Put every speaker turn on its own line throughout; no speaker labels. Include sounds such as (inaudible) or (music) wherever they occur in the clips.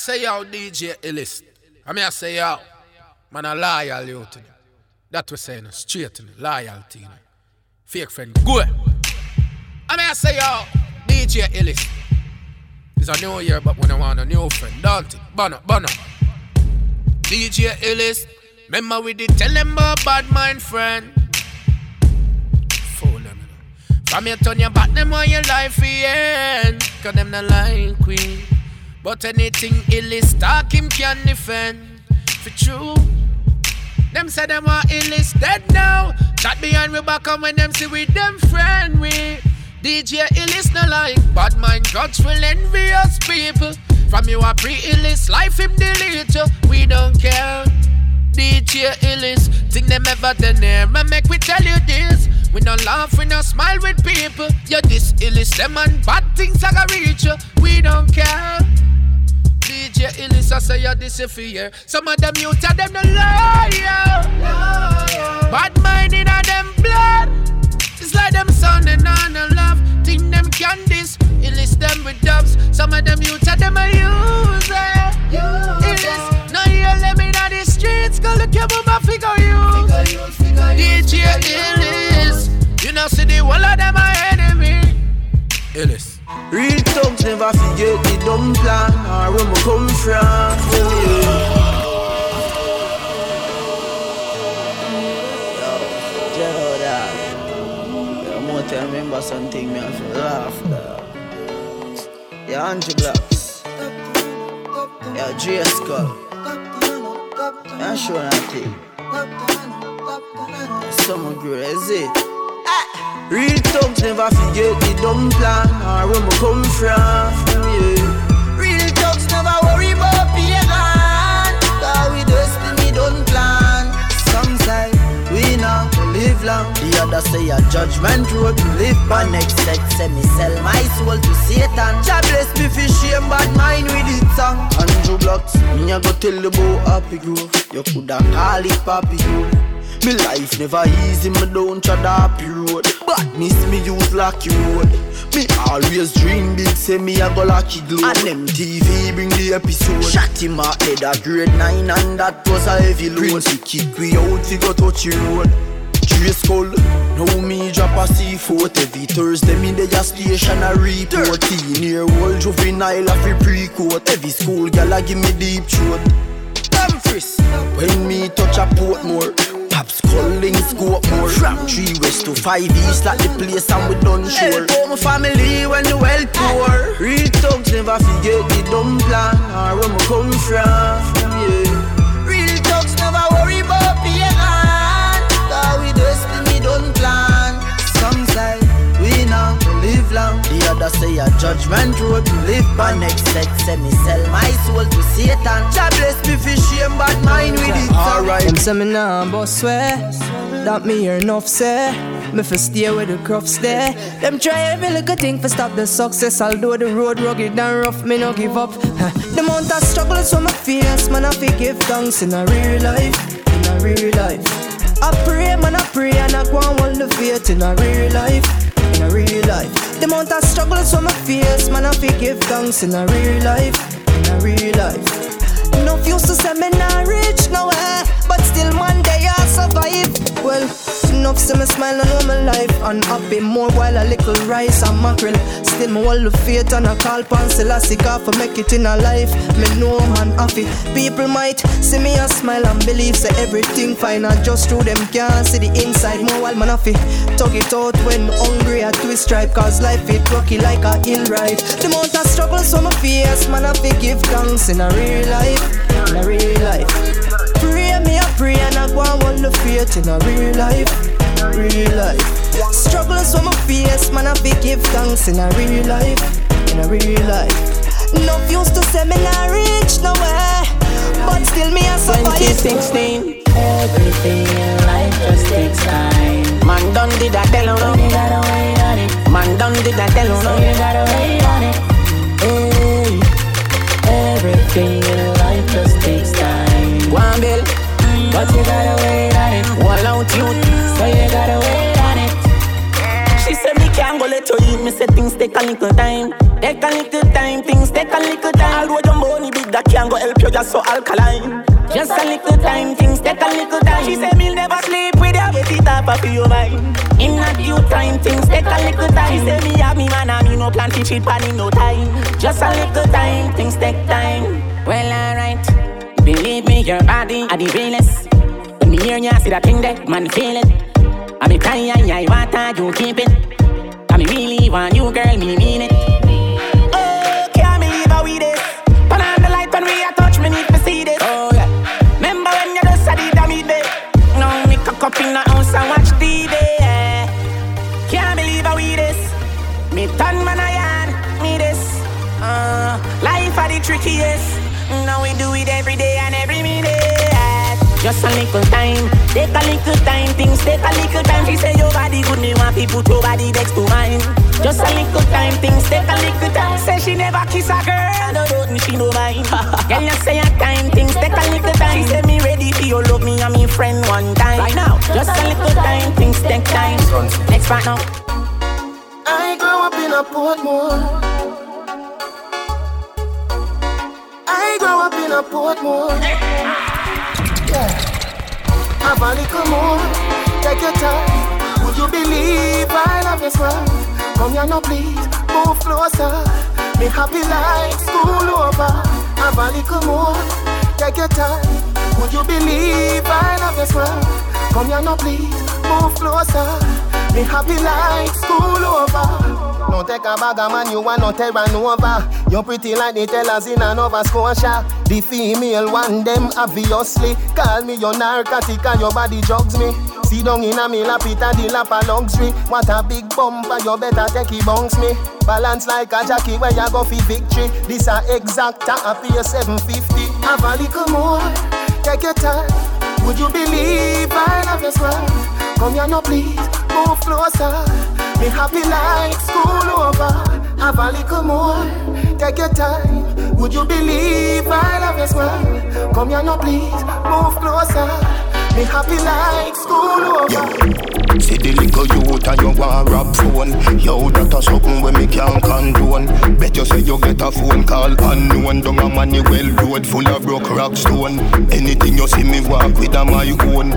say yo, DJ Ellis. I mean I say yo, man a loyal you to them. That was saying straight to the loyalty. You. Fake friend, go. I mean I say yo, DJ Ellis. It's a new year, but when I want a new friend, don't it? Bono, bono. DJ Ellis, remember we did tell them about bad mind friend. Fool them. From you turn your back, them on your life end. Cause them not like queen. But anything Ellis talk him can defend. For true. Them say them are Ellis dead now. Chat behind we back and when them see with them friend we. DJ Ellis no like bad mind, judge will envy us people. From you a pre-Ellis, life him delete you. We don't care. DJ Ellis, think them ever done there. Man, make we tell you this. We no laugh, we no smile with people. You this Ellis, them and bad things are gonna reach you. We don't care. DJ Ellis, I say you you Some of them you tell them no lie. Bad mind in a them blood. It's like them son and on no love. Think them candies. Illis them with dubs. Some of them you tell them a use it. Illis. Now you let me down the streets. Go look your mama figure you. DJ Illis. You know see the whole of them are enemy. Illis.
Real thugs never forget the dumb plan or where we come from. Yo, Jello, dog. Yeah, I'm tell remember something, me have to laugh, dog. Yeah, Angie Blocks. Yeah, J Skull. Yeah, sure nothing. Summer girl, is it? Real thugs never forget the dumb plan or where we come from. Yeah. Real thugs never worry about pagan. Cause we destiny don't plan. Some say we not live long. The other say a judgment road to live by. Next set say me sell my soul to Satan. Jah bless me for shame bad mind with it song. Andrew Blocks, me a go tell the boy happy grove. You coulda call it Papi Grove. Me life never easy, me don't tread happy road. Badness me use lucky road. Me always dream big, say me a go lucky glow. And them TV bring the episode. Shot him out head a grade 9 and that was a heavy load. Prince kick we out, we go touch the road. Trace skull, now me drop a C4 Every Thursday me dey a station a report Teen year old juvenile a free pre-court Every school gal a give me deep throat Dumfries, when me touch a Pops calling scope more. From 3 west to 5 east like the place and we done sure. Help my family when the well poor. Real thugs never forget the dumb plan Or where we come from, long The other say a judgment road to live by Next set say me sell my soul to Satan. Jah bless me for shame bad mine with it. Alright.
Them say me nah boss swear. That me hear enough say. Me fi stay with the crofts there Them try every little thing for stop the success. Although the road rugged and rough me no give up. The amount of struggles for my face Man I fi give thanks in a real life. In a real life. I pray man I pray and I go and hold the faith in a real life In a real life. The amount of struggles for my face Man I fi give thanks in a real life In a real life. Enough used to say me not rich nowhere But still one day I survive. Well, enough say me smile know my life. Unhappy more while a little rice and mackerel. Still me hold the faith and I call pan Selassie God for make it in a life. Me know man happy. People might see me a smile and believe Say everything fine. I just through them can't see the inside. More while man happy. Tug it out when hungry I twist stripe. Cause life it rocky like a hill ride The amount of struggles for my face Man I give thanks in a real life. In a real life. Pray me a pray and I go and hold the faith in a real life Real life. Struggles for my face Man I fi give thanks in a real life In a real life. Enough used to say me not reach nowhere But still me a survive
2016 Everything in life just takes time.
Man done did I tell
So
you
you gotta wait on it.
Man done did I tell
So
you
you gotta wait But you gotta wait on it
Wall out you
So you gotta wait on it
She said me can't go let you in. Me say things take a little time. Take a little time, things take a little time. Although jumbo ni big
I can't go help you, just so alkaline. Just a little time, things take a little time. She said, Me'll never sleep with you, get it up of your mind. In a due time, things take a little time. She say me have me man, and me no plan to cheat but in no time. Just a little time, things take time. Well, alright. Believe me, your body are the realest. When me hear you see that thing that man, feel it. I be crying, I want you keep it. I me really want you, girl, me mean it. Oh, can't believe how we this. Turn on the light when we a touch, me need to see this. Oh yeah. Remember when you just said it, I mean it. Now me cock up in the house and watch TV. Yeah. Can't believe how we this. Me turn man I yarn, me this. Uh, life are the trickiest. Now we do it every day and every minute. Just a little time, take a little time, things take a little time. She say your body good, me want people put your body next to mine. Just a little time, things take a little time. Say she never kiss a girl, no don't she no mind. (laughs) Girl you say a time, things take a little time. She say me ready for your love, me and me friend one time. Right now, just a little time, things take time. Next part now.
I grew up in a Portmore. I grew up in a Portmore. Yeah. Have a little more. Take your time. Would you believe I love you, swell? Come here now, please. Move closer. Me happy like school over. Have a little more. Take your time. Would you believe I love you, swell? Come here now, please. Move closer. Me happy like school over. No take a bag of man, you want no Terra Nova. You're pretty like the tellers in a Nova Scotia. The female one, them obviously. Call me your narcotic and your body drugs me. See down in a me lap it a the lap a luxury. What a big bumper, you better take it bounce me. Balance like a jockey where you go for victory. This a exact a pay 750. Have a little more, take your time. Would you believe I love you, swell? Come here now, please, move closer. Me happy like school over. Have a little more, take your time. Would you believe I love you, swell? Come here now, please, move closer. Me happy like school over.
See the little youth and you want rap phone. Yo, that a something when me can't condone. Bet you say you get a phone call unknown. Down a Manuel road full of broke rock stone. Anything you see me walk with a my own.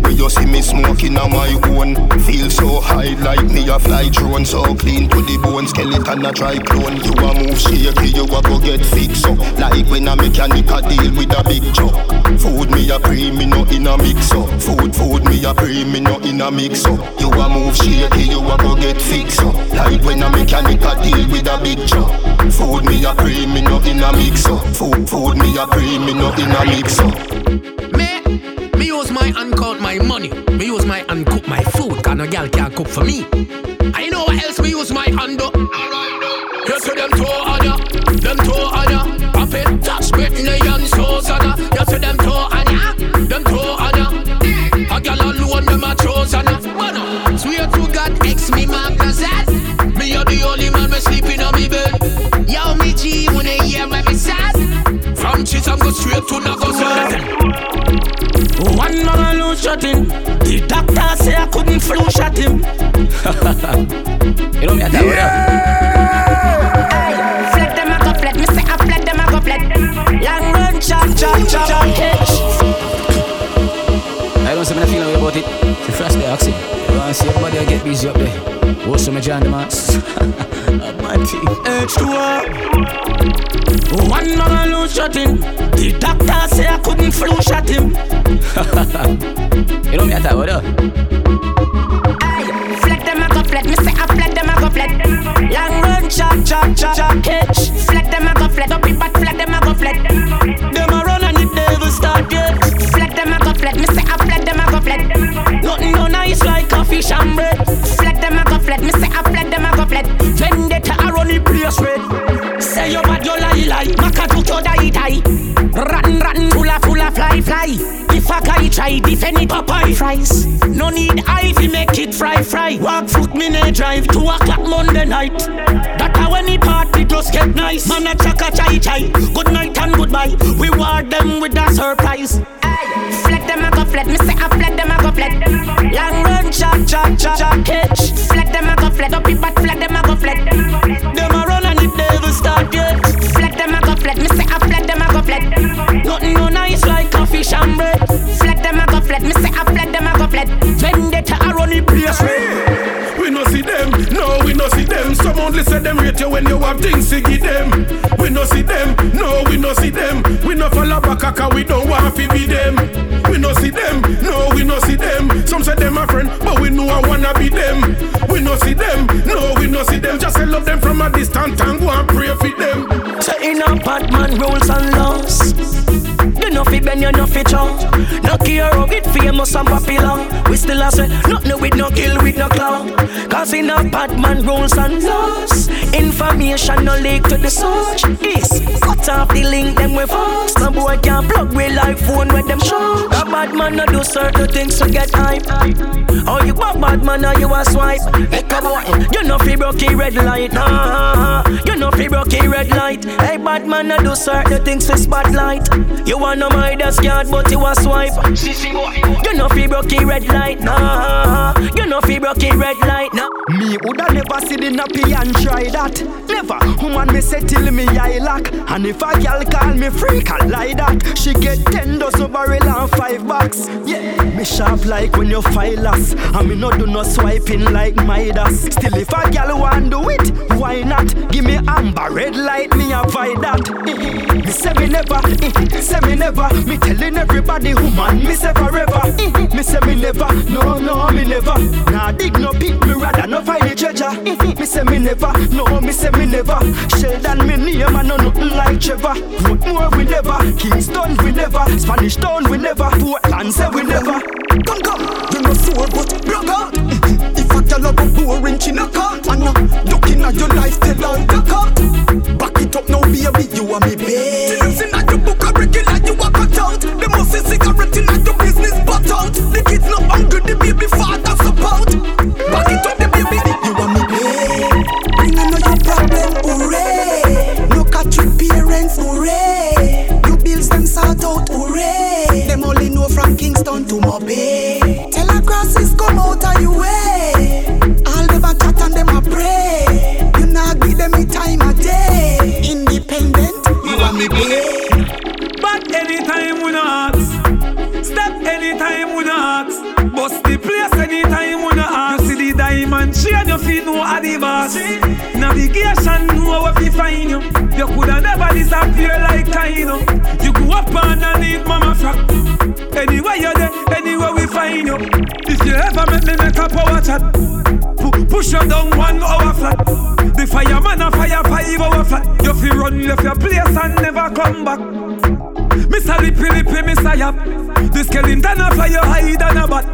When you see me smoking a my own. Feel so high like me a fly drone. So clean to the bone, skeleton a try clone. You a move shaky, you a go get fixed up. Like when a mechanic a deal with a big job Food me a pre, me no in a mix up. Food, food me a pre, me no in a mix up You a move shaky, you a go get fixed up Like when a mechanic a deal with a big job Food me a cream, me no in a mix up Food, food me a cream, me no in a mix up
Me, me use my hand count my money. Me use my hand cook my food, cause no girl can't cook for me. I know what else me use my hand do. You see them two other, them two other. Pop it, touch Britney and Susanna. You see them are man me sleeping on me bed. Yo, me G, when they hear me be sad. From Chisholm go straight to Nagosa.
One man lose shot him. The doctor say I couldn't flu shot him. you know me, I tell you. Flat them a go flat, me say I flat them a go flat. Long run, chop, chop, chop, chop, catch.
I don't see me feeling about it. The first day, Oxy. You want to see everybody I get busy up there. What's some John the Mass?
H2O. One man lose shot him. The doctor say I couldn't flu shot him. (laughs)
You know me, I tell you.
Aye, flat them a go flat, me say I flat them a go flat. Long run, chop, chop, chop, chop, catch. Flat them a go flat, up it back, flat them a go flat. Them a run and it never start yet. Flat them a go flat, me say I flat them a go flat. Nothing no nice like a fish and bread. Flat flat. Vendetta a run the place red. Say you bad, you lie lie. Maka took your die die. Rotten rotten, full of full of fly fly. If a guy try defend it, Popeye fries. No need ivy, make it fry fry. Walk foot me ne drive two o'clock Monday night. That a when the party just get nice. Man a chaka chai chai. Good night and goodbye. We war them with a surprise. Aye, flat them a go flat. Me say I flat a go flat. Long run, chop, chop, chop, chop, catch. Flat them a go flat, up the bat, flat them a go flat. Them a run and if they ever start yet. Flat them a go flat, me say a flat them a go flat.
Nothing no nice like a fish and bread. Flat them a go flat, me
say a flat them a go flat. Vendetta
a run the place. We,
we no see them, no we no see them. Some only say them rate you when you have things to give them. We no see them, no we no see them. We no follow back, cause we don't want to be them. No see them, no, we no see them. Some say them a friend, but we know I wanna be them. We no see them, no, we no see them. Just say love them from a distance and go and pray for them.
Say in a Batman rules and laws. You know fi bend, you know fi chow. No care of it famous and popular. We still a say nothing with no kill with no claw. Cause in a bad man rules and laws. Information no leak to the search. Is cut off the link them with us. No boy can plug we like phone with them show. A bad man no do certain things to get hype. Oh you a bad man or you a swipe? Make a boy, you know fi broke red light. Nah, you know fi broke red light. Hey bad man no do certain things to spotlight. You want no Midas card, but you a swipe. You know fi broke red light, nah. You know fi broke red light, nah.
Me woulda never see the nappy and try that. Never. Woman me say till me I lack. And if a girl call me freak, I lie that. She get ten dozen barrel and five bucks. Yeah. Me sharp like when you file us. And me no do no swiping like Midas. Still if a girl want do it, why not? Give me amber red light, me avoid that. Eh, eh. Me say me never, eh, say me never. Me telling everybody, woman, me say forever. Me say me never, no, no, me never. Nah, dig no pit, me rather no find the treasure. Me say me never, no, me say me never. Sheldon me name and no nothing like Trevor. More we never, Kingston we never, Spanish Town we never, Portland say we never. Come come, you know sore but out. If a girl a go boring, out. And uh, looking at your life, tell her duck out. Back it up now, baby, you and me, babe. Listen at your book, a regular, you a cut out. The most is cigarette in your business, butt out. The kids not hungry, the baby father support. Back it up, from Kingston to Mobay. Tell her grasses come out of your way. Them a chat and them a pray. You not give them a time a day. Independent, you want me, babe.
But anytime we not ask, step anytime we not ask, bust the place anytime we not ask. You see the diamond chain, you feel no the. Navigation know where fi find you. You coulda never disappear like Kaino. You go up underneath mama frack. Anywhere you're there, anywhere we find you. If you ever make me make a power chat, pu- push you down one hour flat. The fireman a fire five hour flat. You fi run left your place and never come back. Mr. Lippy Lippy, Mr. Yap The skeleton a fire hide and a bat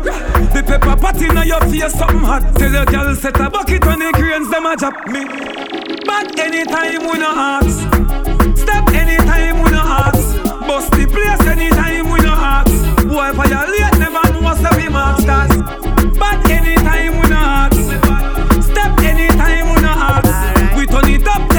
The pepper pot in your face something hot Tell your girl set a bucket on the cranes them a drop me But anytime we no ask Step anytime we no ask Bust the place anytime Boy violate never know what's the marks cause But anytime we no ask Step anytime we no ask. We turn it up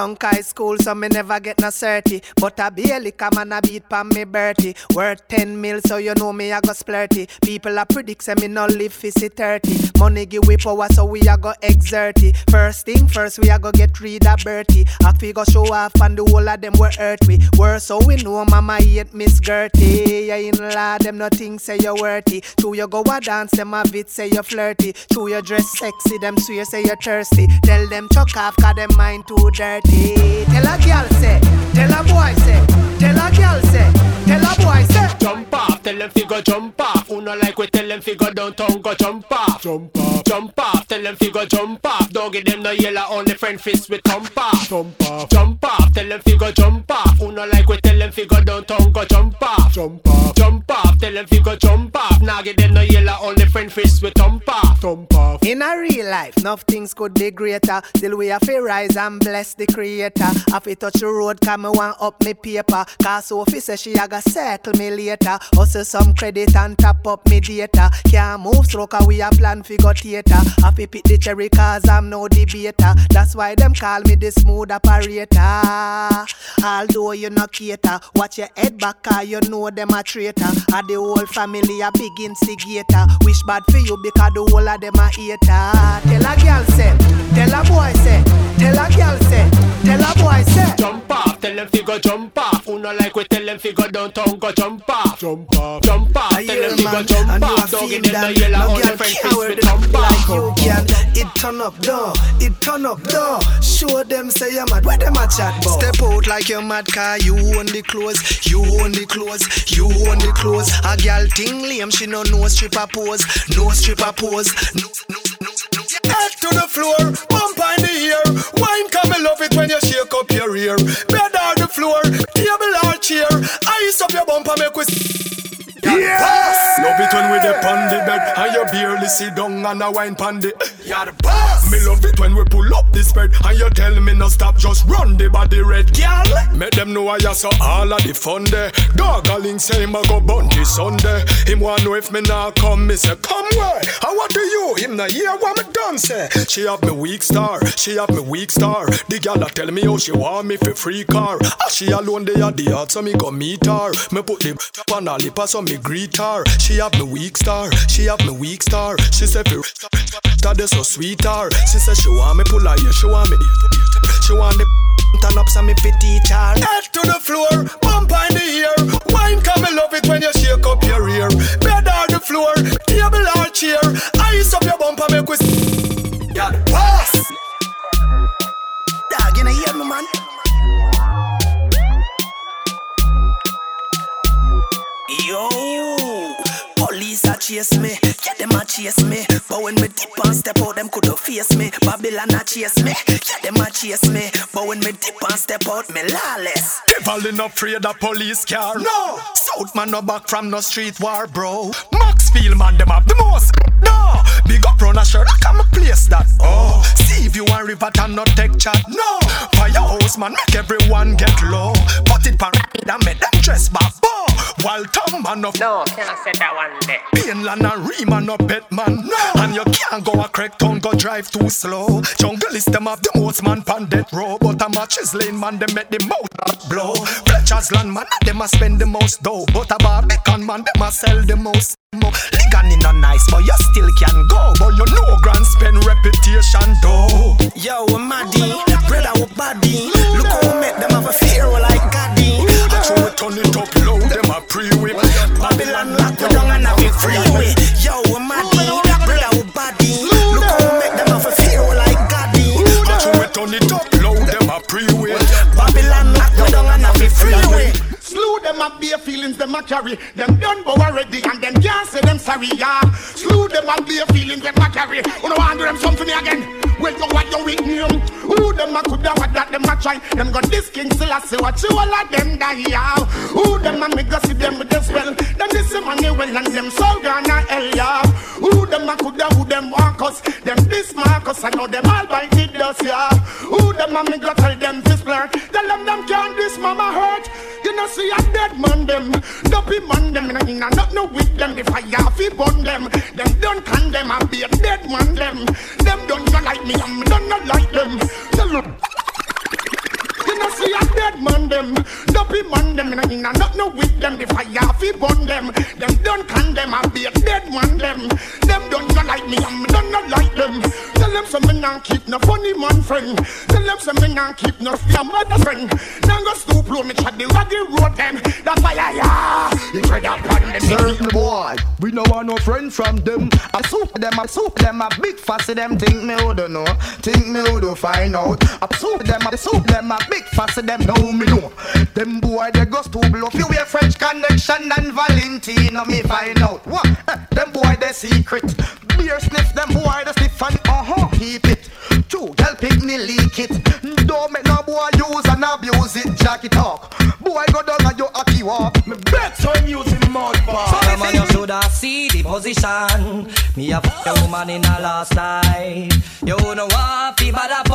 Flunk high school, so me never get no certy. But I barely come and I beat pan me Bertie. Worth 10 mil, so you know me, I go splurty. People a predict, say me no live see 30. Money give we power, so we a go exert. First thing first, we a go get rid of Bertie. I go show off, and the whole of them were hurt we. Worse, so we know mama hate Miss Gertie. Yeah, in law, them nothing say you're worthy. True, you go a dance, them a bit say you're flirty. True, you dress sexy, them swear say you're thirsty. Tell them chuck off, cause them mind too dirty. Tell a girl say, tell a boy say, tell a girl say, tell a boy say.
Jump off, tell them fi go jump off. Who no like we tell them fi go downtown, go jump off. Jump off, jump off, tell them fi go jump off. Don't give them no yellow, only friend fist with thump off. Jump off, jump off, tell them fi go jump off. Who no like we tell them fi go downtown, go jump off. Jump off, jump off, tell them fi go jump off. Now give them no yellow, only friend fist with thump off. Thump off.
In a real life, enough things could be greater. Still we have to rise and bless the creator. Have to touch the road, come me want up me paper. Cause Sophie say she a circle me later. Hustle some credit and top up me data. Can't move cause we a plan fi go theater. Have to pick the cherry cause I'm no debater. That's why them call me the smooth operator. Although you no cater, watch your head back cause you know them a traitor. And the whole family a big instigator. Wish bad for you because the whole of them a hater. Tell a girl say, tell a boy say, tell a girl say, tell a boy say.
Jump off, tell them fi go jump off. Who like we tell them
fi go downtown, go jump off. Jump off. Jump off. Tell them fi go jump off. Oh, Don't give them no yellow on the friend face with jump off.
You can, it turn up door, it turn up door. Show them say you're mad, where them a chat about? Step out like you're mad, car you own the clothes, you own the clothes, you own the clothes. A gal ting lame, she no no stripper pose, no stripper pose, no no no no. Head to the floor, bump on the ear. Wine come, I love it when you shake up your ear. Bed on the floor, table or chair. Ice up your bumper, make we. Yes! Love it when we dey on the bed and you barely sit down and a wine pon the. You're the boss. Me love it when we pull up this bed and you tell me no stop, just run the body red, girl. Make them know I saw all of the fun there. Dog a link say him a go bunty Sunday. Him want know if me nah come, me say come where? And what do you? Him nah hear what me done say. She have me weak star, she have me weak star. The gal a tell me how she want me for free car. Ah, she alone they at the yard so me go meet her. Me put the top on her lip so me greet her. She have me weak star, she have me weak star. She say fi that they so sweet her. She say she want me pull her ear, she want me. She want the turn up some me teach her. Head to the floor, bump on the ear. Wine come me love it when you shake up your ear. Bed on the floor, table or chair. Ice up your bumper make we. Yeah, boss. Dog, you know hear me, man. Chase me, yeah them a chase me. But when me dip and step out, them coulda face me. Babylon a chase me, yeah them a chase me. But when me dip and step out, me lawless. Devil no afraid of police car. No, South man no back from no street war, bro. Maxfield man them have the most. No, big up run a shirt, I come a place that. Oh, see if you want river and not take chat. No, firehouse man make everyone get low. Put it pan and make them dress back. While tongue man of
No, can I say that one day?
Payne Land and Riemann no pet man. No. And you can't go a crack town, go drive too slow. Jungle is them have the most man pan death row. But a matches lane man, them make the most not blow. Fletcher's land man, them a spend the most dough. But a Barbican man, them a sell the most. Mo. Ligan in a nice, but you still can go. But you know grand spend reputation though. Yo, maddy, brother, body. Look how we make them have a fear like Gaddy. I turn it up low, them a pre-whip. Babylon lock we down and have it freeway. Yo, we maddy, we body. Look how we make them have a fear like Gaddy. I throw it turn it up low, them a pre-whip. Babylon lock we down and have it freeway.
Slew them up bare feelings them a carry. Them done bow already and them can't say them sorry, yeah. Slew them up bare feelings them a carry. You know want do them something again. Well, you what you with them? Who them a coulda what that them a try? Them got this king still a say what you all of them die, yeah. Who them a me go see them with the spell? Them this money well and them so gonna hell, yeah. Who them a coulda who them want us? Them this Marcus I know them all bite it dust, yeah. Who them a me go tell them this flirt? Tell them them can't this mama hurt. You know see a dead man them, dopey man them, and inna not no with them. The fire fi burn them, them don't condemn and be a dead man them. Them don't not like me, and me not like them. Tell them. See a dead man them, dopey man them, and inna not no with them. The fire fi burn them, them don't condemn and be a dead man them. Them don't not like me, me don't not like them. Tell them some me nah keep no funny man friend. Tell them some me nah keep no fear mother friend. Now go stoop low, me try the raggy road them. Why I yeah. You try that pan them.
Certain boy, we no want no friend from them. I soup them, I soup them, a big fussy them. Think me who don't know, think me who don't find out. I soup them, I soup them, a big fussy them. Know me know. Them boy they go to low. You wear French connection and Valentino me find out. What? Eh, them boy they secret. Beer sniff them boy they sniff and uh huh keep it. Two girl pick me leak it. Don't make no boy use and abuse it. Jack it talk. Boy go down and you happy walk. Me bet some using mud bar.
Some man you shoulda see the position. Me a fuck your woman in a last night. You no want fi bad a.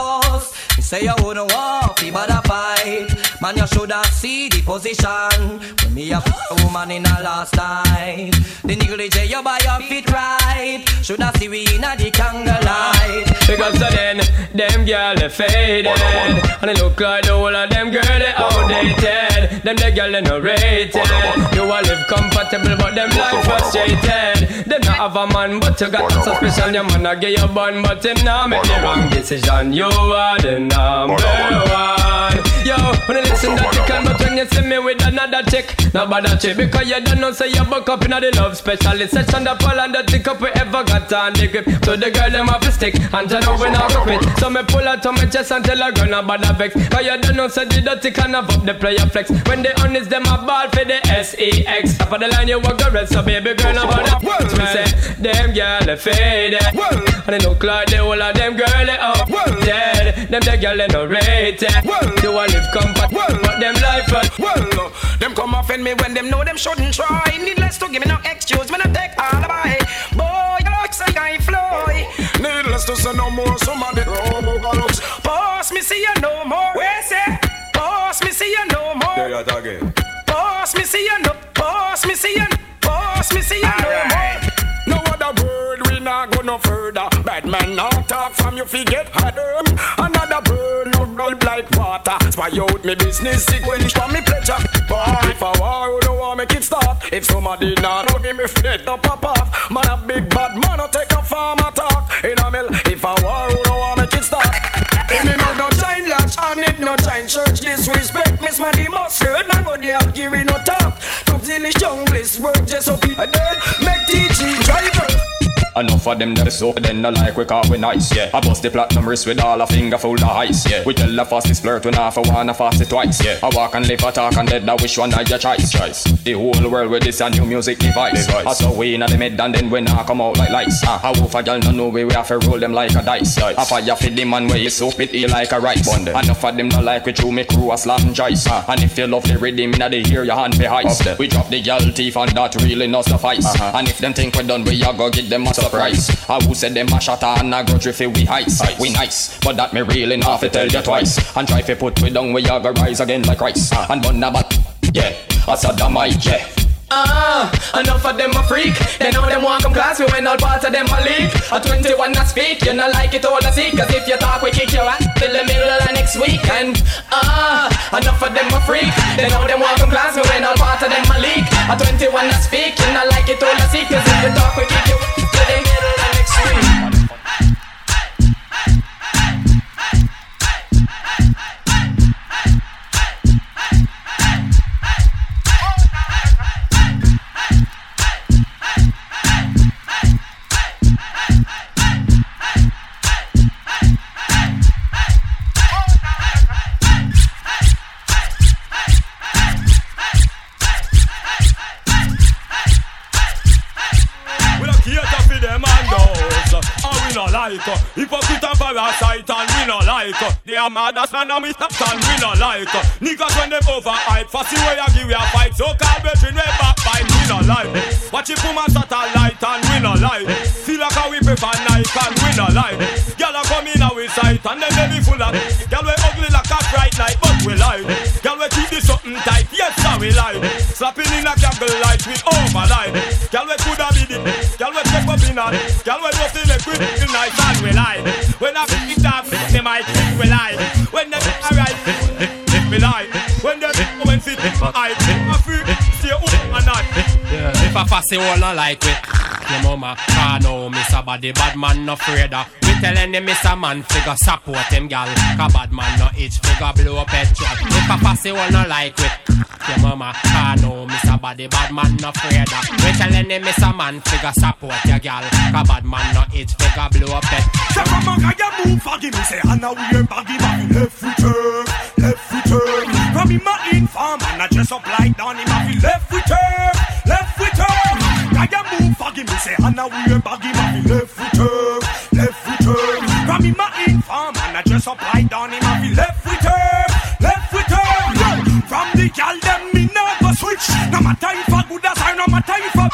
Me say you no want fi bad a fight. Man you shoulda see the position. When me a woman in a last night. The J you buy your feet right. Shoulda see we inna the candlelight.
Because of then, them girl they faded And they look like the whole of them girl they outdated Them the girl they no rated You a live comfortable but them life frustrated Them not have a man but you got a suspicion Your man a get your bun but him now make the wrong decision You are the number one Yo, when you listen that you can but when you see me with another chick, no bother chick because you don't know say you buck up inna the love specialist section. The pull and the tick up we ever got on the grip. So the girl them have to stick and you know we not quit. So me pull out on my chest and tell her girl no bother vex. Cause you don't know say the dirty can have up the player flex. When they honest them a ball for the S X. Top of the line you walk the rest, so baby girl no bother. Me say them girl they faded, and they look like the whole of them girl they up dead. Them the girl they no rated. Do I live comfort, but them life at
well. Uh, them come offend me when them know them shouldn't try. Needless to give me no excuse, me no take alibi. Boy, you look say I fly.
Needless to say no more, somebody
Boss, me see you no more. Where say? Boss, me see you no more.
There you are again.
Boss, me see you no. Boss, me see you. Boss, me see you no more.
No other word, we not go no further. Bad man now talk from you forget harder. Another bird, no roll like water. Spy out me business, it's from me pleasure. But if I war, who don't want make it start? If somebody not know give me fit to pop off. Man a big bad man, no take a farm talk. In a mill, if I war, who don't want make it start?
In me mouth no giant latch on it, no giant church disrespect. Miss Maddy mustard, now go there, give it no talk. Top zilly jungle, work just so people dead. Make teaching driver.
Enough of them that so then no like we call we nice, yeah. I bust the platinum wrist with all a finger full of ice, yeah. We tell the fastest flirt when half a one, a fast it twice, yeah. I walk and live, I talk and dead, I wish one of your choice, choice. The whole world with this a new music device. I saw we in the mid and then we now come out like lights. Uh, I wolf a girl no know we we have to roll them like a dice. Yeah. I fire for the man where you soap it eat like a rice. Bond Enough of them no like we chew me crew a slam jice. Uh, and if you love the rhythm inna the hear your hand be heist. We drop the girl teeth and that really not suffice. Uh-huh. And if them think we done, we a go give them a surprise. I who said them a shot and a grudge if we ice. We nice, but that me really not fi tell you twice. And try fi put we down, we a go rise again like rice. And bun a bat, yeah, I said a sodomite, yeah.
Ah, enough of them a freak. They know them want come class me when all part of them a leak. A 21 not speak, you not like it all a see. Cause if you talk, we kick your ass till the middle of next week. And ah, enough of them a freak. They know them want come class me when all part of them a leak. A 21 not speak, you not like it all a see. Cause if you talk, we kick you till
like they are mad as man and we stop and we no like. Uh, niggas when them overhype fussy way I give you a fight. So call between we backbite we no like. Watch it put my satellite and we no like. Feel like how we prefer Nike and we no like. Gyal a come in our sight and them belly full of. Gyal we ugly like a bright light but we like. Gyal we keep this something tight yes sir we like. Slapping in a candle light with overlight Gyal we coulda be the Gyal we take up in a Gyal we just in a quick nice and we lie When I pick it up they might think we lie. When alright if we lie. When they when fit I
fussy all not like it, your mama can't know miss a body bad man no afraid of. We telling him miss a man figure support him gal. Cause bad man no itch figure blow up petrol. If a fussy all not like it, your mama can't know miss a body bad man no afraid of. We telling him miss a man figure support your gal. Cause bad man no itch figure blow up petrol.
Say from a guy move forgive me say I know we baggy baggy foot turn, foot turn. From him a inform and I dress up like feel left foot turn, forgive me say I know we baggy baggy left foot turn, left foot turn. From him a inform and I dress up like down him a feel left foot turn, left turn. Yo, From the gal them me never switch. No matter if a good as I no matter if a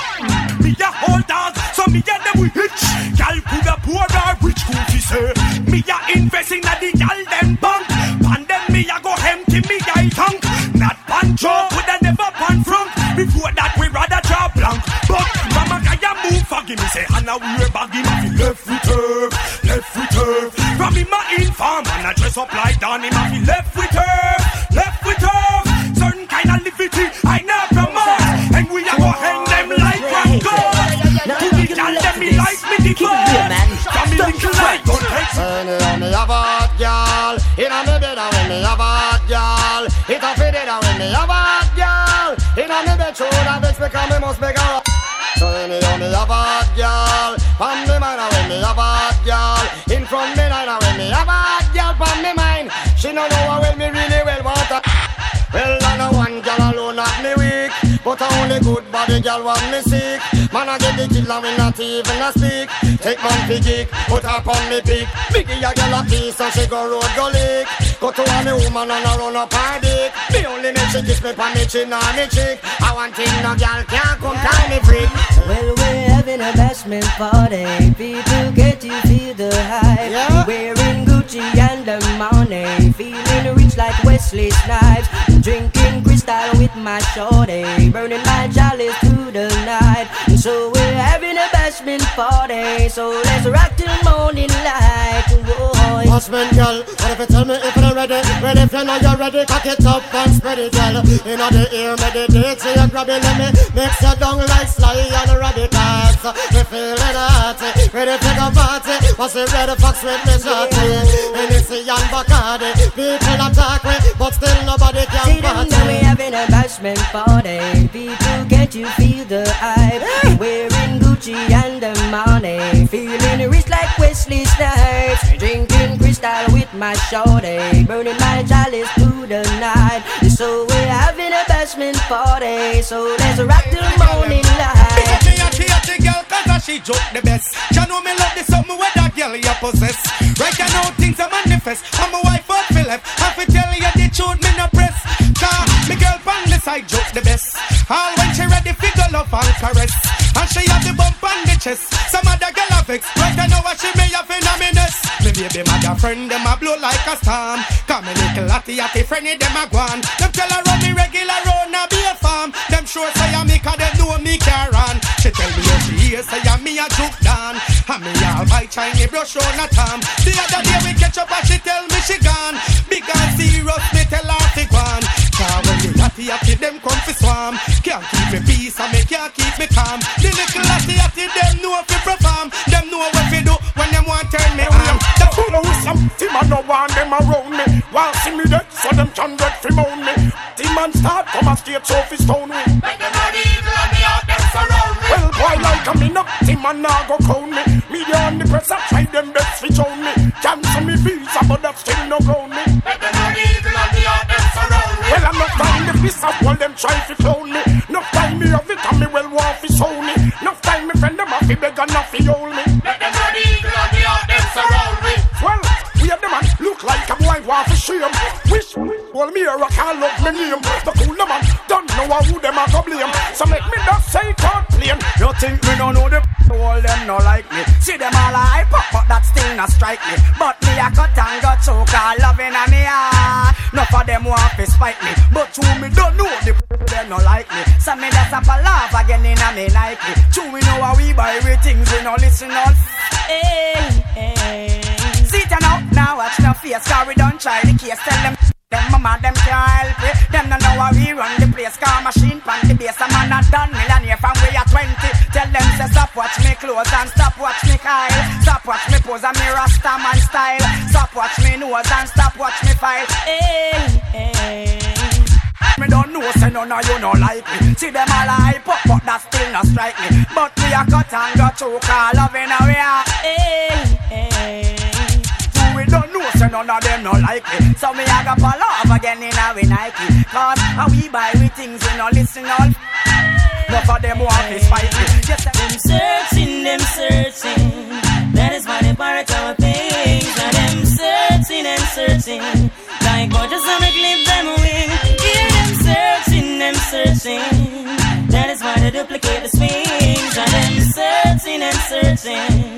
me a hold dog, so me get them we hitch. Gal coulda poor or rich could fi say. Me a invest in a the gal them bank. Pan them me a go empty me eye tank. Not pan jaw, woulda never pan front. Before that we rather a move forgive me say Anna we baggy ma fi left return, left return. From him a inform and I dress up like Donny ma fi left return, left return. Certain kind of liberty I never promote, and we a go hang them like one goat. To the gal them me like me the goat. From me little like don't take
Anyhow, me have a hot girl Inna me bed and when me have a hot girl It a fit it and when me have a In a me bedroom, I vex because me must make her so anyhow me have a From me mind when me have a hot girl In front me line when me have a hot girl From me mind She no know how well me really well want her. Well I know one girl alone have me weak But I only good body girl want me sick. Man I get the kill and we not even a speak. Take fi geek, put her on me peak. Biggie a girl a piece and she go road go lick Go to any woman and I run up her dick Me only make she kiss me pon me chin and me cheek I want thing no girl can't come call me freak
well, we're having a bashment party. People get to feel the hype. Yeah. Wearing Gucci and the money. Feeling rich like Wesley Snipes. Drinking crystal with my shorty. Burning my chalice through the night. So we're having a bashment party. So let's rock till morning light. Whoa.
Bashment girl, what if you tell me if you're ready? Ready if you know you're ready, cock it up and spread it, girl. In the ear, meditate, so you grab it, let me mix you down like sly and radicals. Me feeling hot, ready to go party. What's the red fox with me shorty? And Bacardi, people attack me, but still nobody can
See party. See them we having a bashment party. People, can't you feel the hype? Wearing Gucci and the money, feeling rich like Wesley Snipes. Drinking crystal with my shorty, burning my chalice through the night. So we're having a bashment party. So let's rock till morning light
the girl cause she joke the best. You know me love the something where that girl you possess. Right now things are manifest. I'm a wife of Philip. I fi tell you the truth, me no press. Cause me girl pan the side joke the best. All when she ready fi go love and caress. And she have the bump on the chest. Some other girl have vex. Right now what she baby mother friend them a blow like a storm. Come a little latty atty friend them a gone. Them tell her run me regular round a be a farm. Them sure say I me cause they know me care on. She tell me she hear say I'm me a juke down And me all my Chinese brush on a tom The other day we catch up and she tell me she gone Big and serious me tell her go on Cause when the natty atty them come fi swam Can't keep me peace and me can't keep me calm The little natty atty them know fi
team and no want them around me. Want see me dead so them can get fi moan me. Team and start come a straight so fi stone me. Make them know the evil and the them surround me. Well boy like a me no Team and now go count me. Media on the press I try them best fi show me. Cancel me visa but that still no ground me. Make them know the evil and the them surround me. Well I'm not time the piece of wall them try fi clone me. No time me of it and me well want fi show me. No time me friend them have fi beg and not fi shame. Wish well me here I can't love me name. The cool the man don't know who them a go blame. So make me not say can't plain. You think me don't know the all them no like me. See them all hype up but that still not strike me. But me a cut and got choke all loving a me heart. Enough of them want to spite me. But who me don't know the them no like me. So me just up a laugh again in a me Nike. True we know how we buy we things we no listen all Hey, hey face we don't try the case Tell them them mama, them can't help it. Them don't know how we run the place. Car machine pan the base. A man a done millionaire from we are 20. Tell them say stop watch me clothes and stop watch me Kyle. Stop watch me pose and me rasta man style. Stop watch me nose and stop watch me file. Hey, hey. Me don't know say none of you no like me See them all hype up but that still not strike me But we a cut and got choke all loving how none of them no like me. So me I got pull off again in a we Nike. Cause how we buy we things, we no listen all. Enough of them want to fight me. Yes,
them searching, them searching. That is why they pirate our things. And them searching and searching. Like boy, just wanna clip them wing. Hear them searching, them searching. That is why they duplicate the swings. And them searching and searching.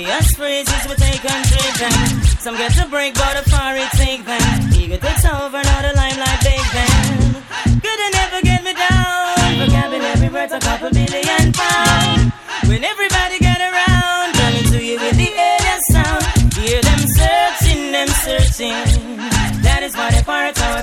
Biggest phrases we take and trade them. Some get to break, but a far it take them. Ego takes over, now the limelight big them. Couldn't never get me down. Vocabulary worth a couple billion pounds. When everybody get around, coming to you with the alien sound. Hear them searching, them searching. That is why they part our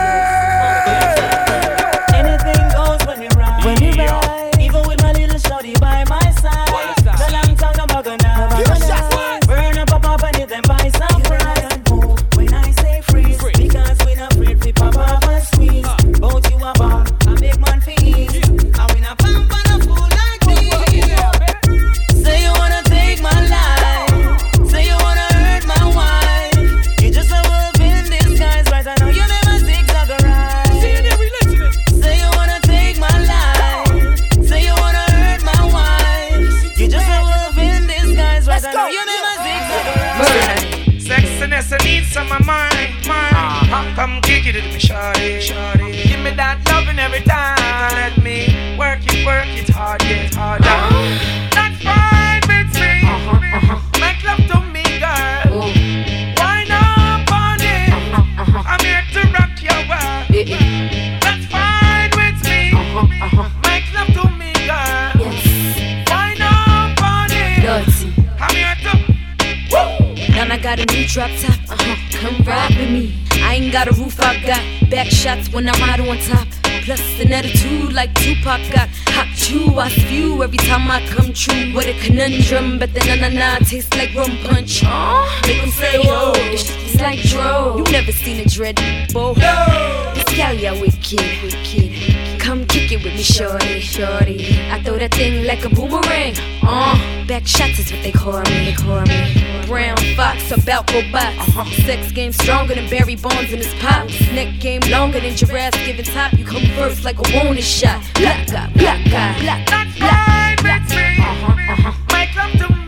conundrum, but the na na na tastes like rum punch. Aw, make 'em say, oh, this shit is like dro. You never seen a dread, bo. This gal, yeah, wicked, wicked. Come kick it with me, shorty, shorty. I throw that thing like a boomerang. Uh, back shots is what they call me, they call me. Brown fox about go box. Uh-huh. Sex game stronger than Barry Bonds in his pops. Neck game longer than giraffes giving top. You come first like a wanted shot. Black guy, black guy, black guy.
Fine with me. Make love to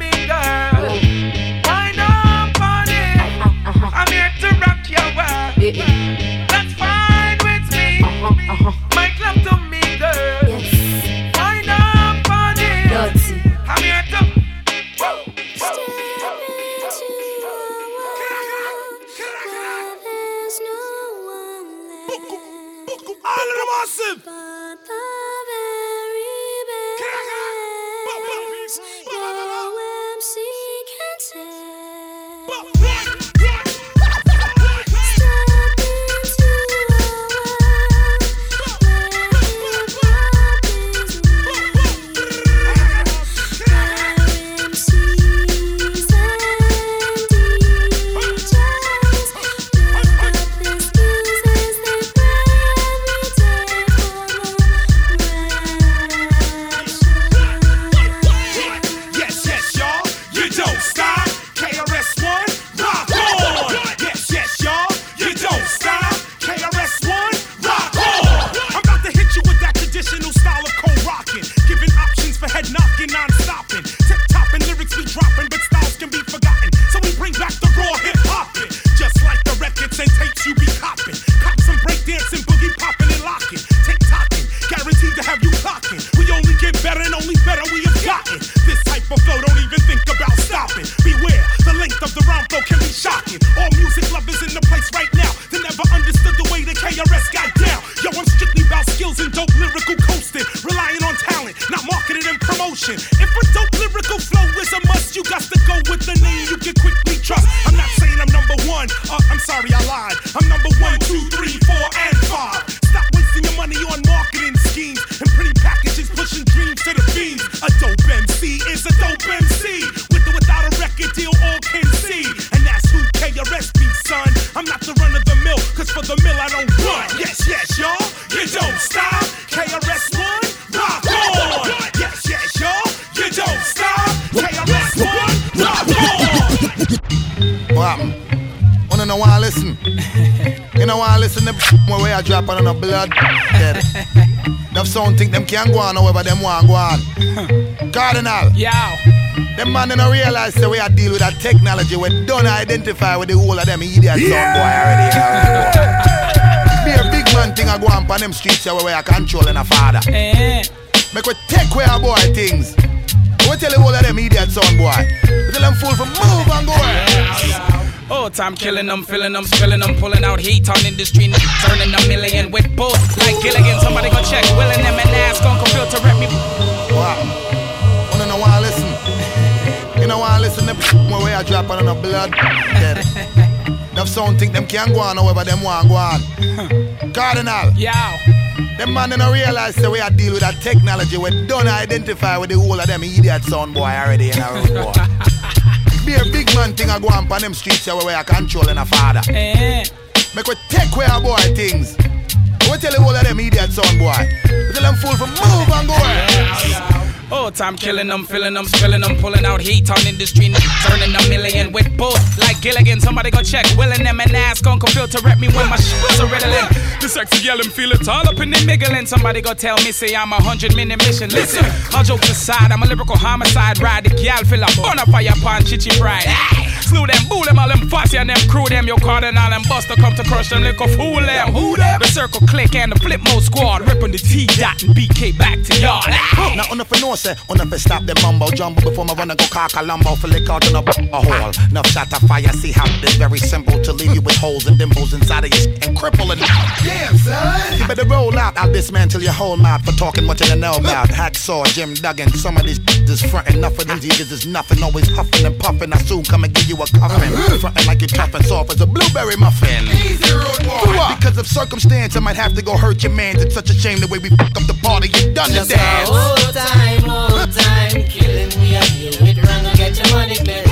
talent, not marketing and promotion. If a dope lyrical flow is a must, you got to go with the name you can quickly trust. I'm not saying I'm number one. Uh, I'm sorry, I lied. I'm number
know why I listen to more way I drop on the blood? Dead. (laughs) Them sound think them can go on however them want go on. Kardinal.
Yeah.
Them man don't realize the way I deal with that technology we don't identify with the whole of them idiot sound boy already. Be (laughs) a big man thing I go on on them streets here where I control and a father. Eh. Make we take away our boy things. We tell the whole of them idiot sound boy. We tell them fool for move and go.
Oh, time killing them, filling them, spilling them, pulling out heat on industry, turning a million with both like Gilligan. Somebody go check, willing them and ask Uncle Phil to rep me.
Wow. Wanna know why I listen? (laughs) You know why I listen to (laughs) way I drop on the blood? Them (laughs) sound think them can go on however them want go on. Kardinal.
Yeah.
Them man don't realize the way I deal with that technology. We don't identify with the whole of them idiot son boy already in a road boy. Be a big man thing I go on on them streets here where I control in a father.
Eh.
Make we take away our boy things. We tell the whole of them idiot son boy. We tell them fool for move and go.
Oh, time killing them, filling them, spilling them, pulling out heat on industry, turning a million with both like Gilligan. Somebody go check, willing them and ask Uncle Phil to rep me when my shit's are riddling. The sexy and feel it all up in the miggling. Somebody go tell me, say I'm a hundred minute mission. Listen, all jokes aside, I'm a lyrical homicide. Ride the gal, fill up, on a fire pan, chichi pride. Slew them, boo them, all them fussy and them crew them. Your Kardinal and Busta come to crush them, liquor fool them. Who them? The circle click and the flip mode squad, ripping the T dot and BK back to yard.
Now, on the no say, on the stop the mumbo jumbo before my run and go cock a lumbo for lick out in a, a hole. Enough shot of fire, see how this very simple to leave you with holes and dimples inside of you and crippling. Damn, son. You better roll out, I'll dismantle your whole mouth for talking much in the know about. Hacksaw, Jim Duggan, some of these is frontin', enough of them niggas is nothing, always huffing and puffing. I soon come and give you a cuffin'. Frontin' like you're tough and soft as a blueberry muffin. Easy, road boy. Because of circumstance, I might have to go hurt your man. It's such a shame the way we fuck up the party. You done the
Just
dance.
a whole time, whole time killing me up. You with run and get your money clear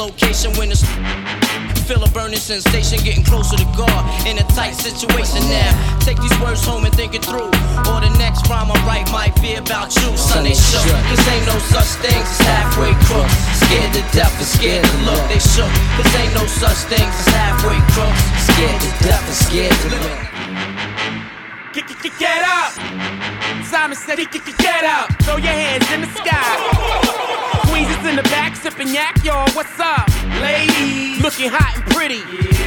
location when it's. Feel a burning sensation, getting closer to God in a tight situation now. Take these words home and think it through. Or the next rhyme I write might be about you. Sunday shook. Cause ain't no such things as halfway crooks. Scared to death and scared to look. They shook. Cause ain't no such things as halfway crooks. Scared to death and scared to look.
Get, get, get up! Simon said, get, get, get up! Throw your hands in the sky. Is in the back, sipping yak, y'all. What's up? Ladies, looking hot and pretty.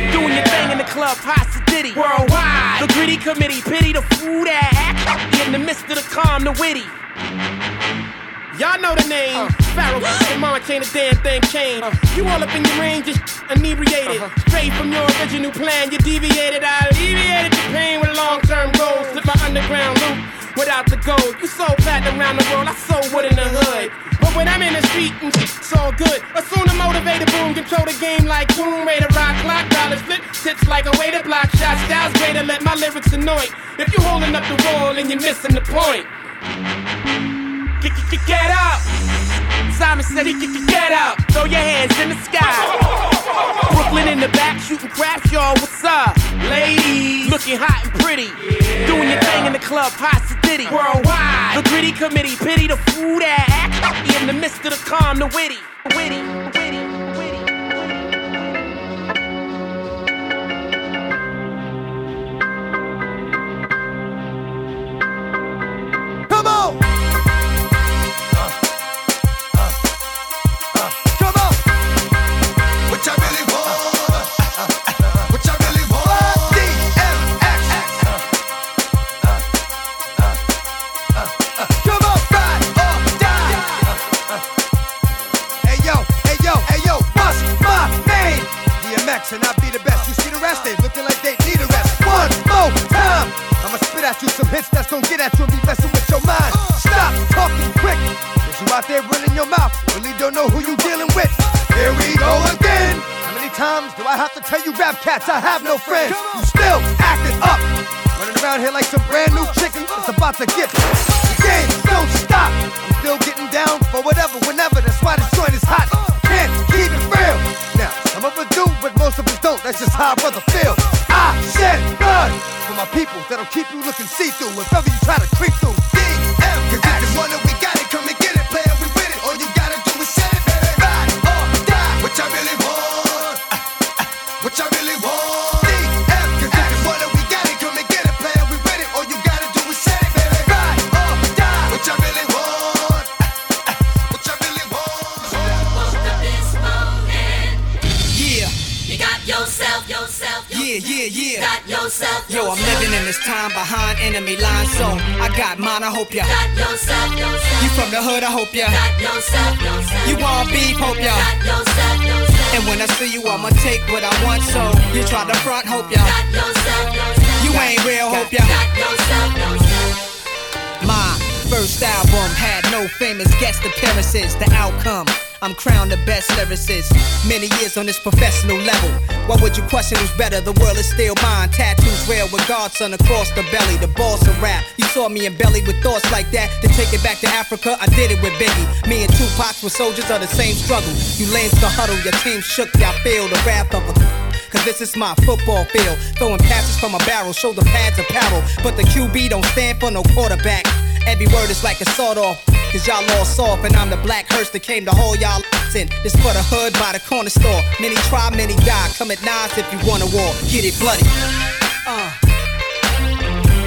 Doing your thing in the club, Pasta Diddy. Worldwide, the gritty committee, pity the fool that act. In the midst of the calm, the witty.
Y'all know the name. Uh. Pharoahe Monch ain't a damn thing changed. Uh. You all up in your range, just inebriated. Uh-huh. Straight from your original plan, you deviated. I alleviated your pain with long term goals. Slip my underground loop without the gold. You sold platinum around the world, I sold wood in the hood. When I'm in the street, and it's all good. Assume the motivated boom, control the game like Tomb Raider, rock clock, dollars flip, tips like a way to block shots. Styles greater, let my lyrics annoy. If you holding up the wall and you're missing the point. Get, get, get out. Simon said, get, out. Throw your hands in the sky. Brooklyn in the back, shooting craps, y'all. What's up? Ladies, looking hot and pretty. Doing your thing in the club, hot city. Worldwide. The gritty committee, pity the food act. In the midst of the calm, the witty. Witty, witty.
You, I'ma
take what I want. So you try to front? Hope ya.
Got yourself, yourself.
You ain't real? Hope ya.
Got yourself, yourself.
My first album had no famous guest appearances. The outcome. I'm crowned the best lyricist. Many years on this professional level. Why would you question who's better? The world is still mine. Tattoos rare with Godson across the belly. The balls of rap. You saw me in belly with thoughts like that. To take it back to Africa, I did it with Biggie. Me and Tupac were soldiers of the same struggle. You lanes to huddle, your team shook, y'all feel the wrath of a. (laughs) Cause this is my football field. Throwing passes from a barrel, shoulder pads apparel. But the QB don't stand for no quarterback. Every word is like a sawed off. Cause y'all all soft, and I'm the black hearse that came to haul y'all in. This for the hood by the corner store. Many try, many die. Come at nines if you want a war. Get it bloody. Uh.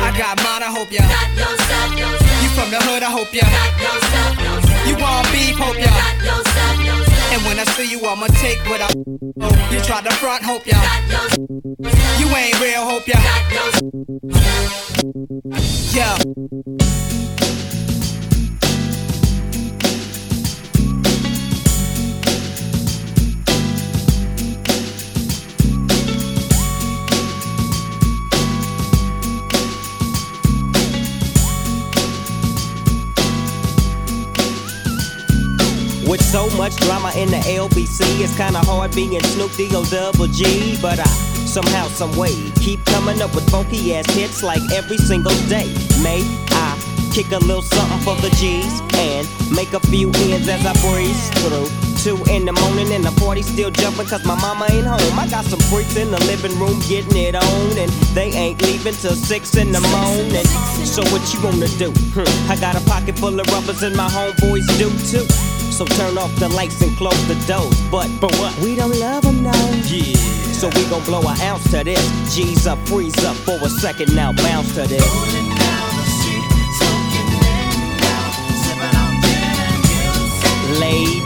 I got mine, I hope ya.
Yourself, yourself.
You from the hood, I hope ya.
Yourself.
You want beef, hope ya.
Got yourself, yourself.
And when I see you, I'ma take what I. Oh, you try to front, hope ya. You ain't real, hope ya. Yeah.
With so much drama in the LBC, it's kinda hard being Snoop D-O double G. But I somehow, some way, keep coming up with funky ass hits like every single day. May I kick a little something for the G's and make a few ends as I breeze through. Two in the morning and the party still jumping cause my mama ain't home. I got some freaks in the living room getting it on and they ain't leaving till six in the morning. So what you gonna do? Hmm, I got a pocket full of rubbers and my homeboys do too. So turn off the lights and close the doors. But but what? We don't love them no. Yeah. So we gon' blow an ounce to this. G's up, freeze up for a second now, bounce to this. Laid back.
With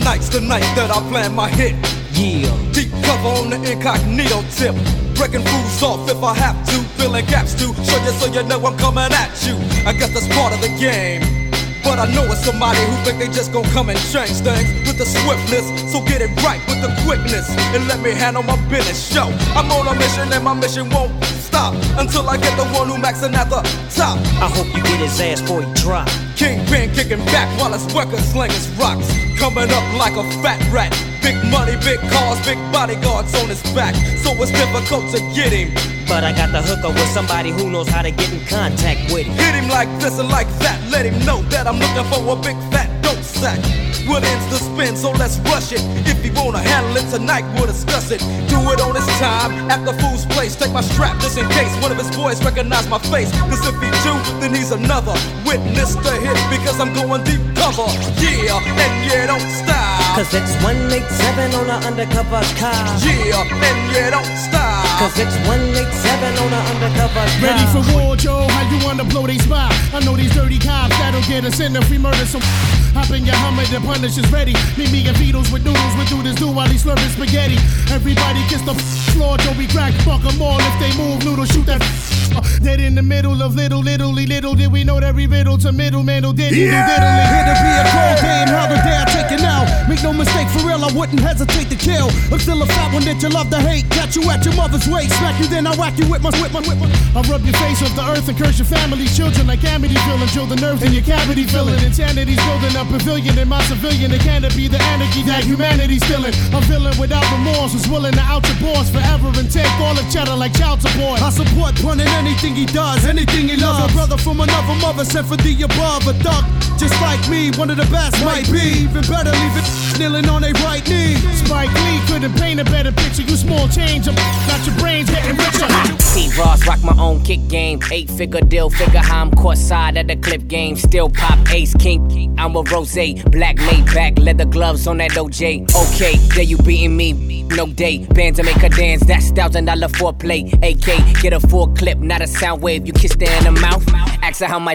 tonight's the night that I plan my hit.
Yeah.
Deep cover on the incognito tip. Breaking fools off if I have to. Filling gaps to show you so you know I'm coming at you. I guess that's part of the game. But I know it's somebody who think they just gon' come and change things with the swiftness. So get it right with the quickness and let me handle my business. Show I'm on a mission and my mission won't stop until I get the one who maxing at the top.
I hope you get his ass before he drop.
Kingpin kicking back while his workers sling his rocks. Coming up like a fat rat. Big money, big cars, big bodyguards on his back. So it's difficult to get him.
But I got the hookup with somebody who knows how to get in contact with him.
Hit him like this and like that. Let him know that I'm looking for a big fat dope sack. Will ends the spin, so let's rush it. If he wanna handle it tonight, we'll discuss it. Do it on his time at the fool's place. Take my strap just in case one of his boys recognize my face. Cause if he do, then he's another witness to hit because I'm going deep cover. Yeah, and yeah, don't stop.
Cause it's 187 on an undercover car.
Yeah, and yeah, don't stop.
Cause it's 187 on the undercover.
Ready for war, Joe? How get us in if we murder some. Hop in your Hummer, the punish is ready. Meet me and Beatles with noodles, we do this do while he's slurping spaghetti. Everybody kiss the floor, Joe, we crack, fuck them all. If they move, noodle, shoot that. Uh, dead in the middle of little, little, little, did we know that we riddle to middleman who did
Yeah.
diddly.
Here to be a cold day and how the day I take it now. Make no mistake, for real, I wouldn't hesitate to kill. I'm still a fat one that you love to hate. Catch you at your mother's waist, smack you, then I whack you with my, with my, with my.
I rub your face off the earth and curse your family's children like Amity feeling. Drill the nerves in your cavity filling. Insanity's building a pavilion in my civilian. It can't be the anarchy that humanity's feeling. A villain without remorse who's willing to out your boss forever and take all the cheddar like child support.
I support pun in anything he does, anything he loves. A brother from another mother sent for the above. A thug, just like me, one of the best might be. Even better, leave it kneeling on a right knee.
Spike Lee couldn't paint a better picture. You small change, I'm got your brains getting richer.
T Ross rock my own kick game. Eight figure deal, figure how I'm court side at the clip game. Still pop ace king. I'm a rose, black laid back, leather gloves on that OJ. Okay, there you beating me. No day, bands to make her dance. That's thousand dollar foreplay. AK, get a full clip, not a sound wave. You kiss her in the mouth. Ask her how my.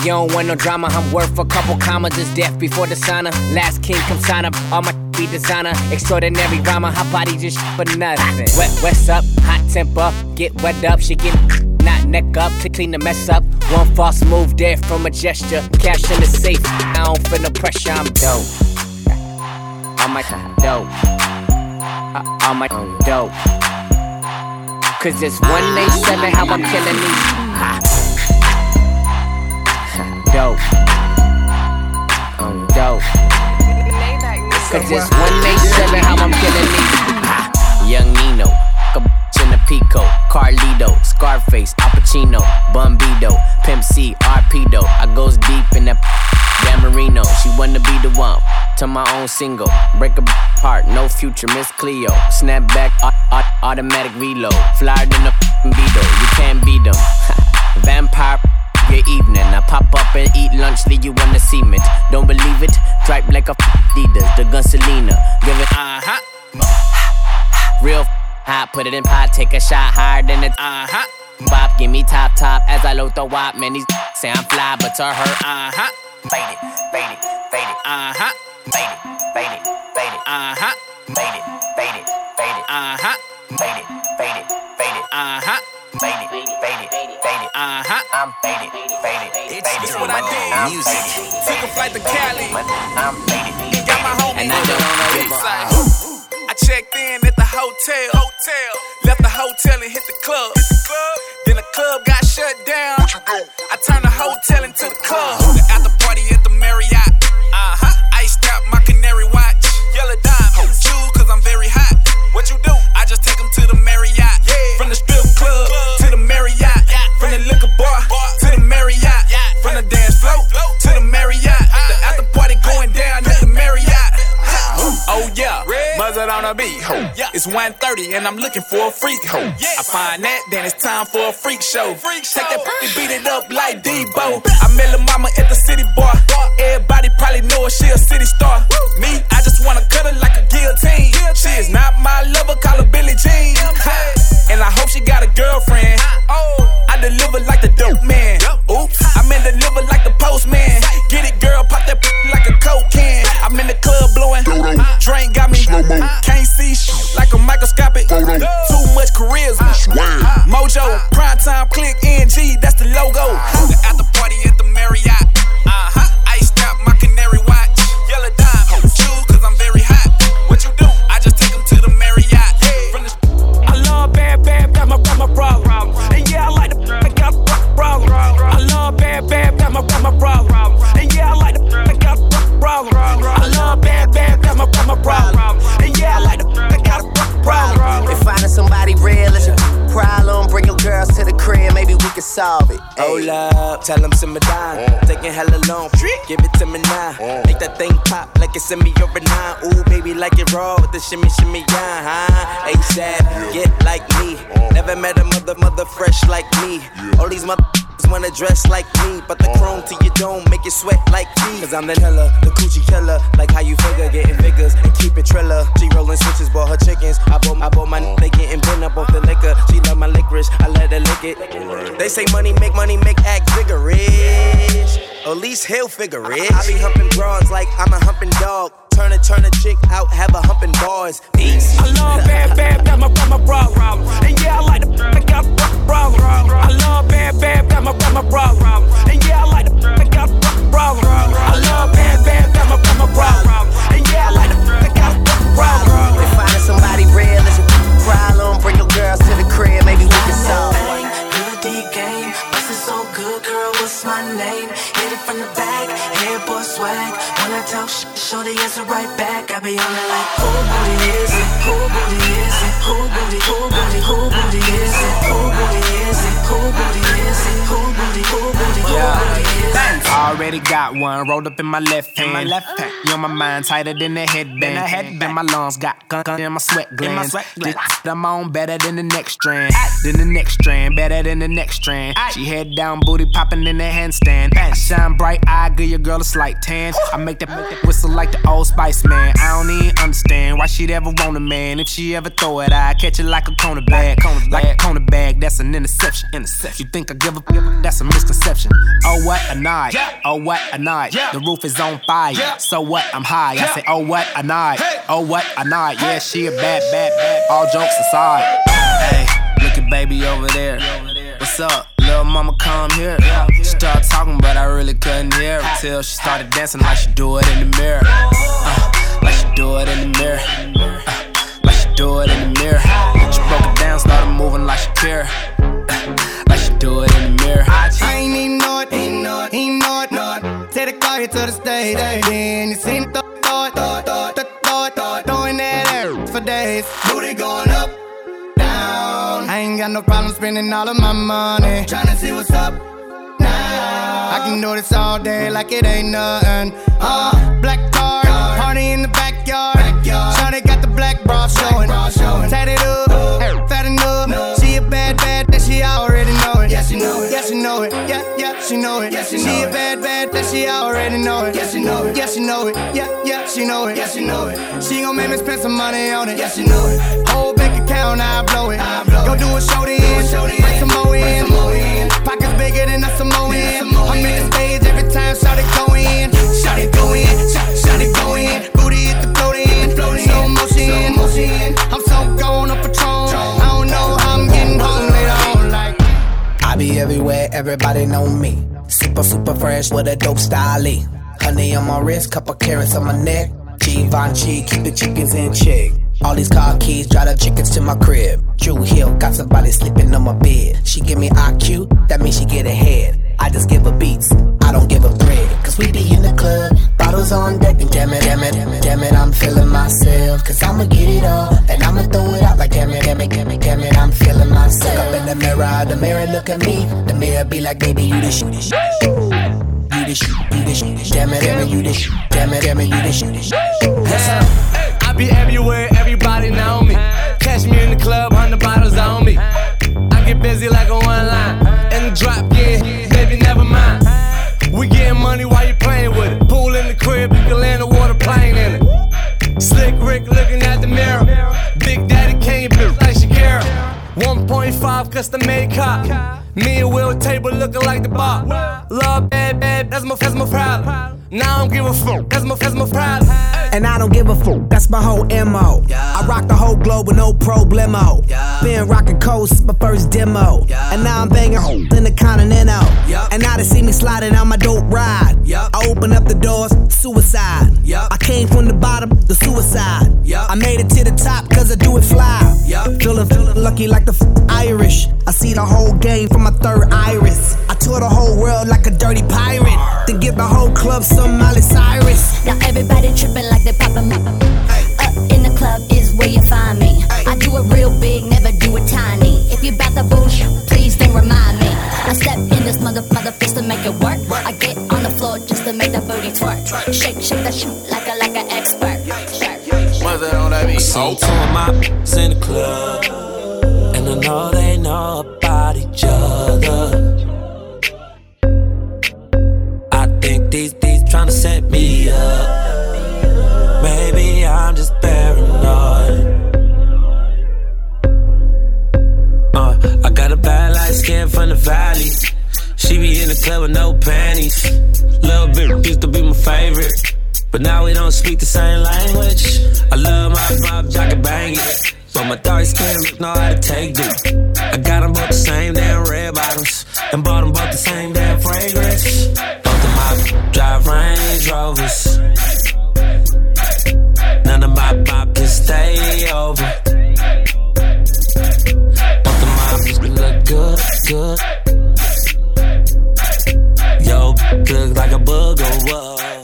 You don't want no drama, I'm worth a couple commas. Is death before the sauna. Last king come sign up. All my be designer, extraordinary rhymer. Hot body just for nothing. Wet, what's up? Hot temper, get wet up. She get not neck up to clean the mess up. One false move there from a gesture. Cash in the safe. I don't feel no pressure. I'm dope. I'm like dope. Uh, I'm like dope. Cause it's 187 how I'm killing these. It's 187 how I'm killing these. Young Nino. In Pico. Carlito. Scarface. Al Pacino. Bumbido. Pimp C. Arpedo. I goes deep in that. Dan Marino. She wanna be the one. To my own single. Break a heart. No future. Miss Cleo. Snapback. au- au- automatic reload. Flyer than a Beetle. You can't beat them. (laughs) Vampire your evening. I pop up and eat lunch, leave you on the cement. Don't believe it? Stripe like a Adidas, the gun Selena. Give it uh huh. Real hot, put it in pot, take a shot higher than it uh huh. Bop, give me top top as I load the wop. Man, these say I'm fly, but to her uh huh. Fade it, fade it, fade it, uh huh. Fade it, fade it, fade it, uh huh. Fade it, fade it, fade it, uh huh. Fade it, fade it, fade it, uh huh. Fade it, fade it, fade it, uh huh. I'm faded, faded, faded.
It's what I did.
I'm
Music.
faded,
Took a flight to Cali.
I'm faded.
And got my homie
And I
with
don't know
big
the-
side. I checked in at the hotel. Hotel. Left the hotel and hit the club. Hit the club. Then the club got shut down. I turned the hotel into the club. The after party at the Marriott. Uh huh. Iced out my canary watch. Yellow diamonds. Shoes cause I'm very hot. What you do? I just take 'em to the Marriott. A beat. Ho. It's 1:30 and I'm looking for a freak. Ho. I find that, then it's time for a freak show. Take that pussy, beat it up like Debo. I met Lil Mama at
figure it. I be humping broads like I'm a
one rolled up in my left hand. my left hand. You on my mind tighter than the headband.
Than the headband.
Then my lungs got gun gun in my sweat glands.
sweat
This. I'm on better than the next strand. Than the next strand, better than the next strand. She head down, booty popping in the handstand. I shine bright, I give your girl a slight tan. I make that, make that whistle like the old Spice Man. I don't even understand why she'd ever want a man. If she ever throw it, I catch it like a corner bag. Like a corner bag, that's an interception. Interception. You think I give a that's a misconception. Oh what a night. Oh what a night. The roof is on fire. So what? I'm high. I say, oh what a night. Oh what a night. Yeah, she a bad, bad, bad. All jokes aside. Hey, look at baby over there. What's up? Little mama come here. She started talking, but I really couldn't hear her till she started dancing like she do it in the mirror. Uh, like she do it in the mirror. Uh, like she do it in the mirror. She broke it down, started moving like she care. Uh, like she do it in the mirror.
I ain't even know it, ain't know it, ain't know it, know it. Take the car here to the stage, then you seen the thought, thought, thought, thought, thought, throwing that air for days. Booty going up, down. I ain't got no problem spending all of my money. Tryna see what's up now. I can do this all day like it ain't nothing. Uh, black card, it. Make me spend some money on it. Yeah, she know it. Whole bank account, I blow it. Go do a show then. Bring some more in. Pockets bigger than a Samoan. I'm in the stage every time, shout it go in. Shout it go in. Shout, shout it go in. Booty hit the float in. Slow motion. I'm so gone on Patron. I don't know how I'm getting home later on. Like,
I be everywhere, everybody know me. Super, super fresh with a dope style. Honey on my wrist, couple carrots on my neck. Givenchy, keep the chickens in check. All these car keys, drive the chickens to my crib. Drew Hill, got somebody sleeping on my bed. She give me IQ, that means she get ahead. I just give her beats, I don't give her bread. Cause we be in the club, bottles on deck, and damn it, damn it, damn it, damn it, I'm feeling myself. Cause I'ma get it all, and I'ma throw it out like damn it, damn it, damn it, damn it, I'm feeling myself. Look up in the mirror, the mirror look at me. The mirror be like, baby, you the shit. The shit, you the shit. Damn it, damn it, you the shit. Damn it, damn it, you the shit. Yes.
I be everywhere, everybody know me. Catch me in the club, hundred bottles on me. I get busy like a one line. In the drop, yeah, baby, never mind. We getting money while you playing with it. Pool in the crib, you can land a water plane in it. Slick Rick looking at the mirror. Big Daddy Kane, bitch like Shakira. 1.5 custom made cop. Me and Will table looking like the bar. Love bad, bad, that's my, that's my problem. Now I don't give a fuck. That's my, that's my pride.
And I don't give a fuck, that's my whole MO. I rock the whole globe with no problemo. Been rocking coast, my first demo. And now I'm banging hoes (laughs) in the continental. And now they see me sliding on my dope ride. I open up the doors, suicide. I came from the bottom, the suicide. I made it to the top cause I do it fly. Feeling, feeling lucky like the f- Irish. I see the whole game from my third iris. I tour the whole world like a dirty pirate. Then give the whole club some Miley Cyrus.
Now everybody tripping like they poppin' up. Up in the club is where you find me. I do it real big, never do it tiny. If you bout the bullshit, please don't remind me. I step in this mother mother fist to make it work. I get on the floor just to make the booty twerk. Shake, shake that shit like a like an expert.
What's that on that beat?
So two of my ops in the club, and I know they know about each other. I think these these tryna set me up. Maybe I'm just paranoid. Uh, I got a bad light skin from the valley. She be in the club with no panties. Little bit used to be my favorite. But now we don't speak the same language. I love my mob, I can bang it. But my dark skin know how to take dick. I got them both the same damn red bottoms. And bought them both the same damn fragrance. Both of my drive Range Rovers. None of my pop can stay over. Both of my look good, good. Yo, look like a bug or?